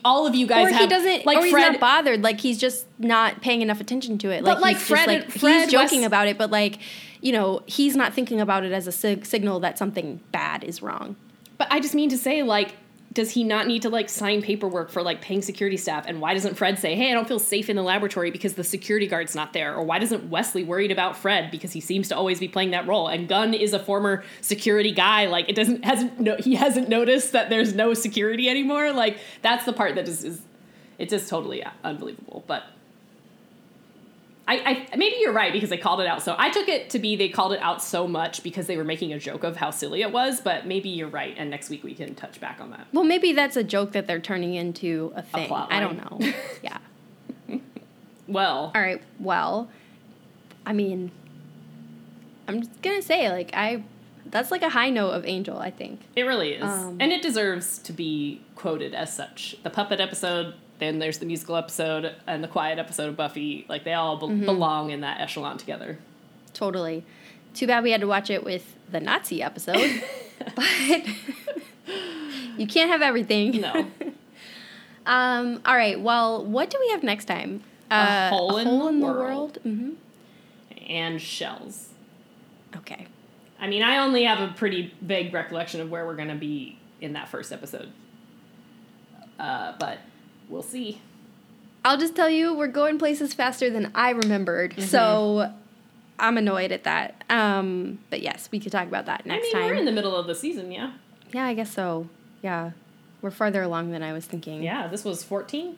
all of you guys or have he doesn't, like or he's fred not bothered. Like he's just not paying enough attention to it. But, like, he's Fred- just, like, Fred he's joking West- about it, but like, you know, he's not thinking about it as a sig- signal that something bad is wrong. But I just mean to say, like, does he not need to like sign paperwork for like paying security staff? And why doesn't Fred say, "Hey, I don't feel safe in the laboratory because the security guard's not there"? Or why doesn't Wesley worried about Fred because he seems to always be playing that role? And Gunn is a former security guy. Like it doesn't hasn't no he hasn't noticed that there's no security anymore. Like that's the part that just is it's just totally uh, unbelievable. But I, I maybe you're right because they called it out. So I took it to be they called it out so much because they were making a joke of how silly it was. But maybe you're right, and next week we can touch back on that. Well, maybe that's a joke that they're turning into a thing. plot I don't know. <laughs> yeah. Well, All right. Well, I mean, I'm just gonna say like I, that's like a high note of Angel. I think. it really is, Um, and it deserves to be quoted as such. The puppet episode, then there's the musical episode, and the quiet episode of Buffy. Like they all be- Mm-hmm. belong in that echelon together. Totally. Too bad we had to watch it with the Nazi episode, <laughs> but <laughs> you can't have everything. No. <laughs> Um. All right. Well, what do we have next time? Uh, Hole in the World. world. Mm-hmm. and shells. Okay. I mean, I only have a pretty vague recollection of where we're going to be in that first episode. Uh, but we'll see. I'll just tell you, we're going places faster than I remembered. Mm-hmm. So I'm annoyed at that. Um, but yes, we could talk about that next I mean, time. we're in the middle of the season, yeah. yeah, I guess so. Yeah. We're farther along than I was thinking. Yeah, this was 14?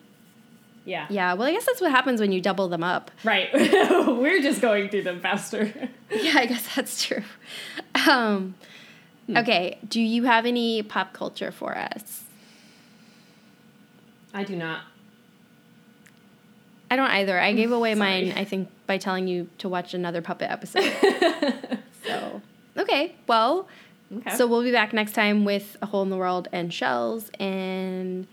Yeah. Yeah, well, I guess that's what happens when you double them up. Right. <laughs> we're just going through them faster. <laughs> Yeah, I guess that's true. Um, Hmm. Okay, do you have any pop culture for us? I do not. I don't either. I gave <laughs> away Sorry. mine, I think, by telling you to watch another puppet episode. <laughs> so, okay, well, Okay. so we'll be back next time with A Hole in the World and Shells and.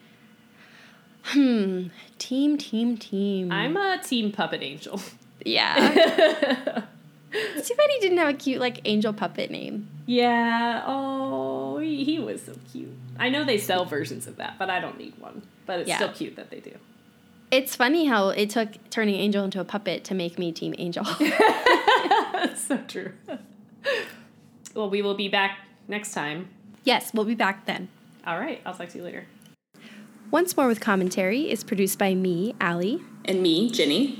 Hmm. Team, team, team. I'm a team puppet angel. Yeah. <laughs> It's too bad he didn't have a cute, like, angel puppet name. yeah. Oh, he, he was so cute. I know they sell versions of that, but I don't need one. But it's Yeah. still cute that they do. It's funny how it took turning Angel into a puppet to make me Team Angel. <laughs> That's so true. well, we will be back next time. yes, we'll be back then. All right. I'll talk to you later. Once More with Commentary is produced by me, Allie. And me, Ginny.